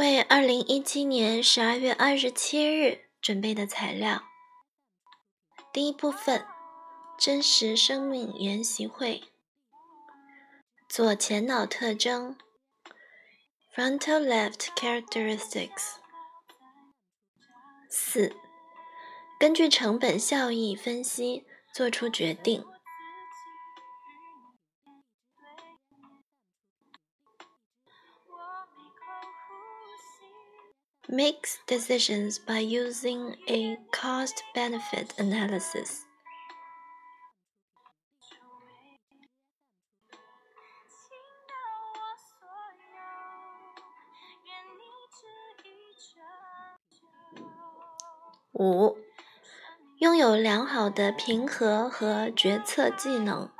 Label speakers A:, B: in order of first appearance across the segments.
A: 为二零一七年十二月二十七日准备的材料。第一部分：真实生命研习会。左前脑特征 （Frontal Left Characteristics）。四、根据成本效益分析做出决定。Makes decisions by using a cost benefit analysis. 五拥有良好的平和和决策技能。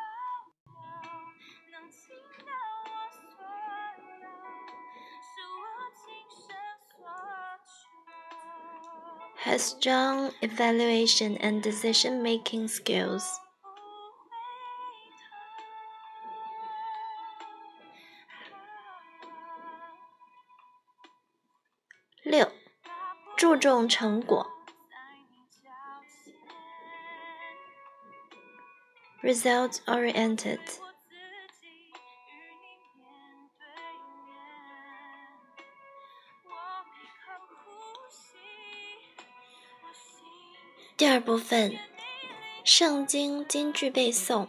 A: has strong evaluation and decision making skills. 六，注重成果，result oriented。 二部分，圣经金句背诵，《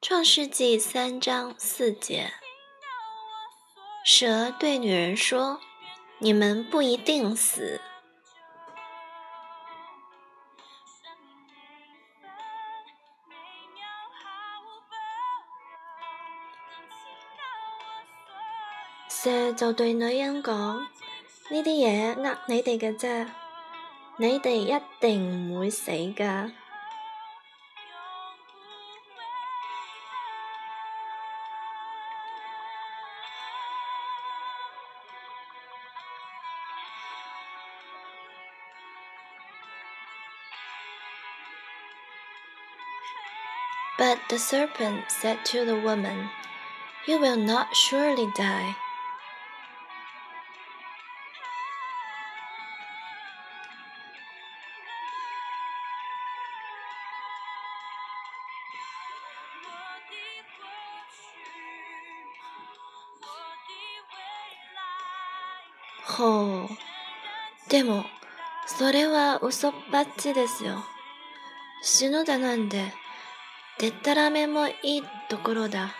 A: 创世纪》三章四节。蛇对女人说：“你们不一定死。”蛇就對女人講：呢啲嘢呃你哋嘅啫。你哋一定唔会死㗎。But the serpent said to the woman, You will not surely die. ほう。でも、それは嘘っぱちですよ。死ぬだなんで、でったらめもいいところだ。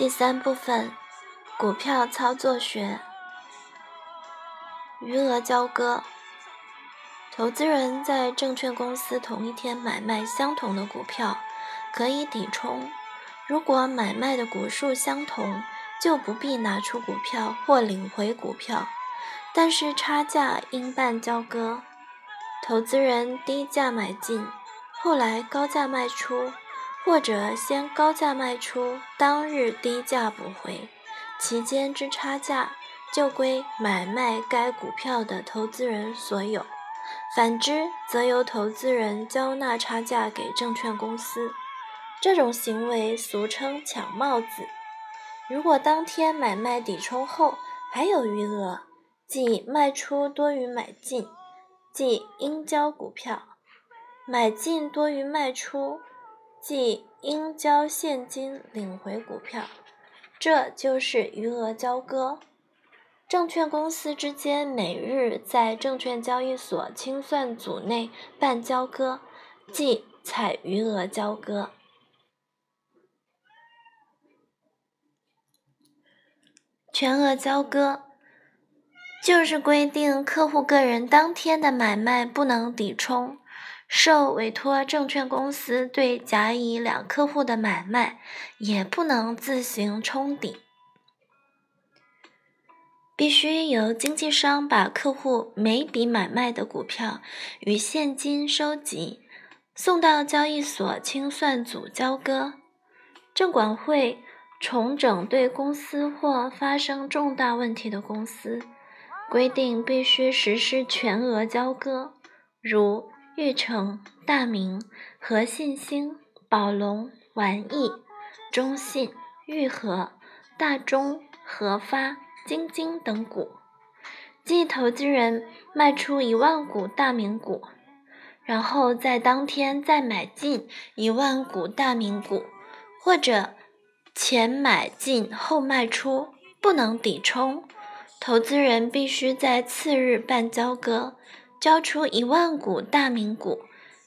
A: 第三部分，股票操作学，余额交割。投资人在证券公司同一天买卖相同的股票，可以抵冲。如果买卖的股数相同，就不必拿出股票或领回股票，但是差价应办交割。投资人低价买进，后来高价卖出。或者先高价卖出，当日低价补回，其间之差价就归买卖该股票的投资人所有；反之，则由投资人交纳差价给证券公司。这种行为俗称抢帽子。如果当天买卖抵冲后还有余额，即卖出多于买进，即应交股票；买进多于卖出。即应交现金领回股票，这就是余额交割。证券公司之间每日在证券交易所清算组内办交割，即采余额交割。全额交割就是规定客户个人当天的买卖不能抵冲。受委托证券公司对甲乙两客户的买卖，也不能自行冲抵。必须由经纪商把客户每笔买卖的股票与现金收集，送到交易所清算组交割。证管会重整对公司或发生重大问题的公司，规定必须实施全额交割，如玉成、大明、和信兴、宝龙、玩意、中信、裕和、大中、和发。晶晶等股，即投资人卖出一万股大明股，然后在当天再买进一万股大明股，或者前买进后卖出，不能抵冲。投资人必须在次日办交割，交出一万股大明股，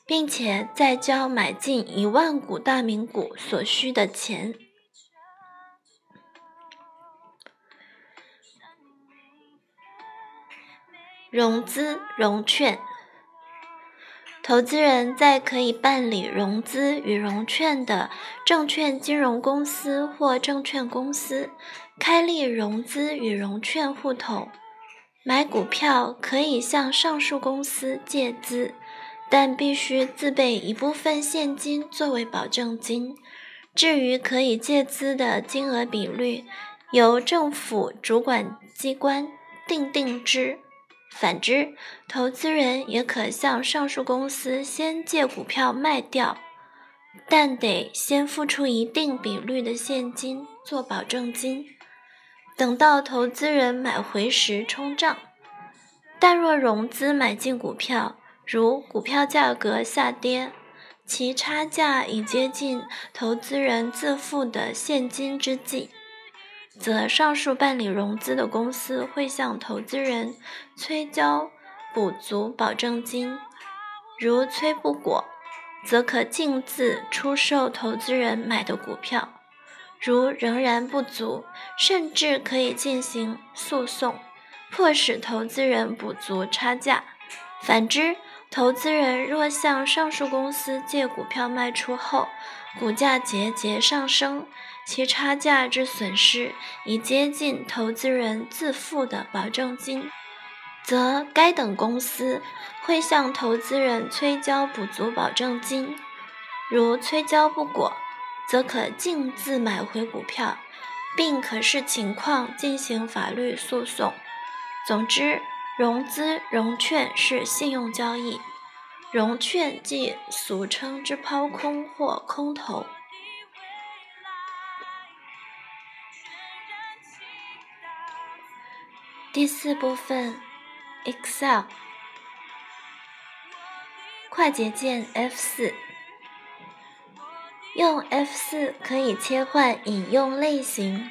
A: 并且再交买进一万股大明股所需的钱。融资融券，投资人在可以办理融资与融券的证券金融公司或证券公司开立融资与融券户头，买股票可以向上述公司借资，但必须自备一部分现金作为保证金。至于可以借资的金额比率，由政府主管机关定定之。反之，投资人也可向上述公司先借股票卖掉，但得先付出一定比率的现金做保证金，等到投资人买回时冲账。但若融资买进股票，如股票价格下跌，其差价已接近投资人自付的现金之际。则上述办理融资的公司会向投资人催交补足保证金，如催不果，则可径自出售投资人买的股票；如仍然不足，甚至可以进行诉讼，迫使投资人补足差价。反之，投资人若向上述公司借股票卖出后，股价节节上升。其差价之损失已接近投资人自付的保证金，则该等公司会向投资人催交补足保证金。如催交不果，则可径自买回股票，并可视情况进行法律诉讼。总之，融资融券是信用交易，融券即俗称之抛空或空头。第四部分，Excel，快捷键 F4，用 F 四可以切换引用类型。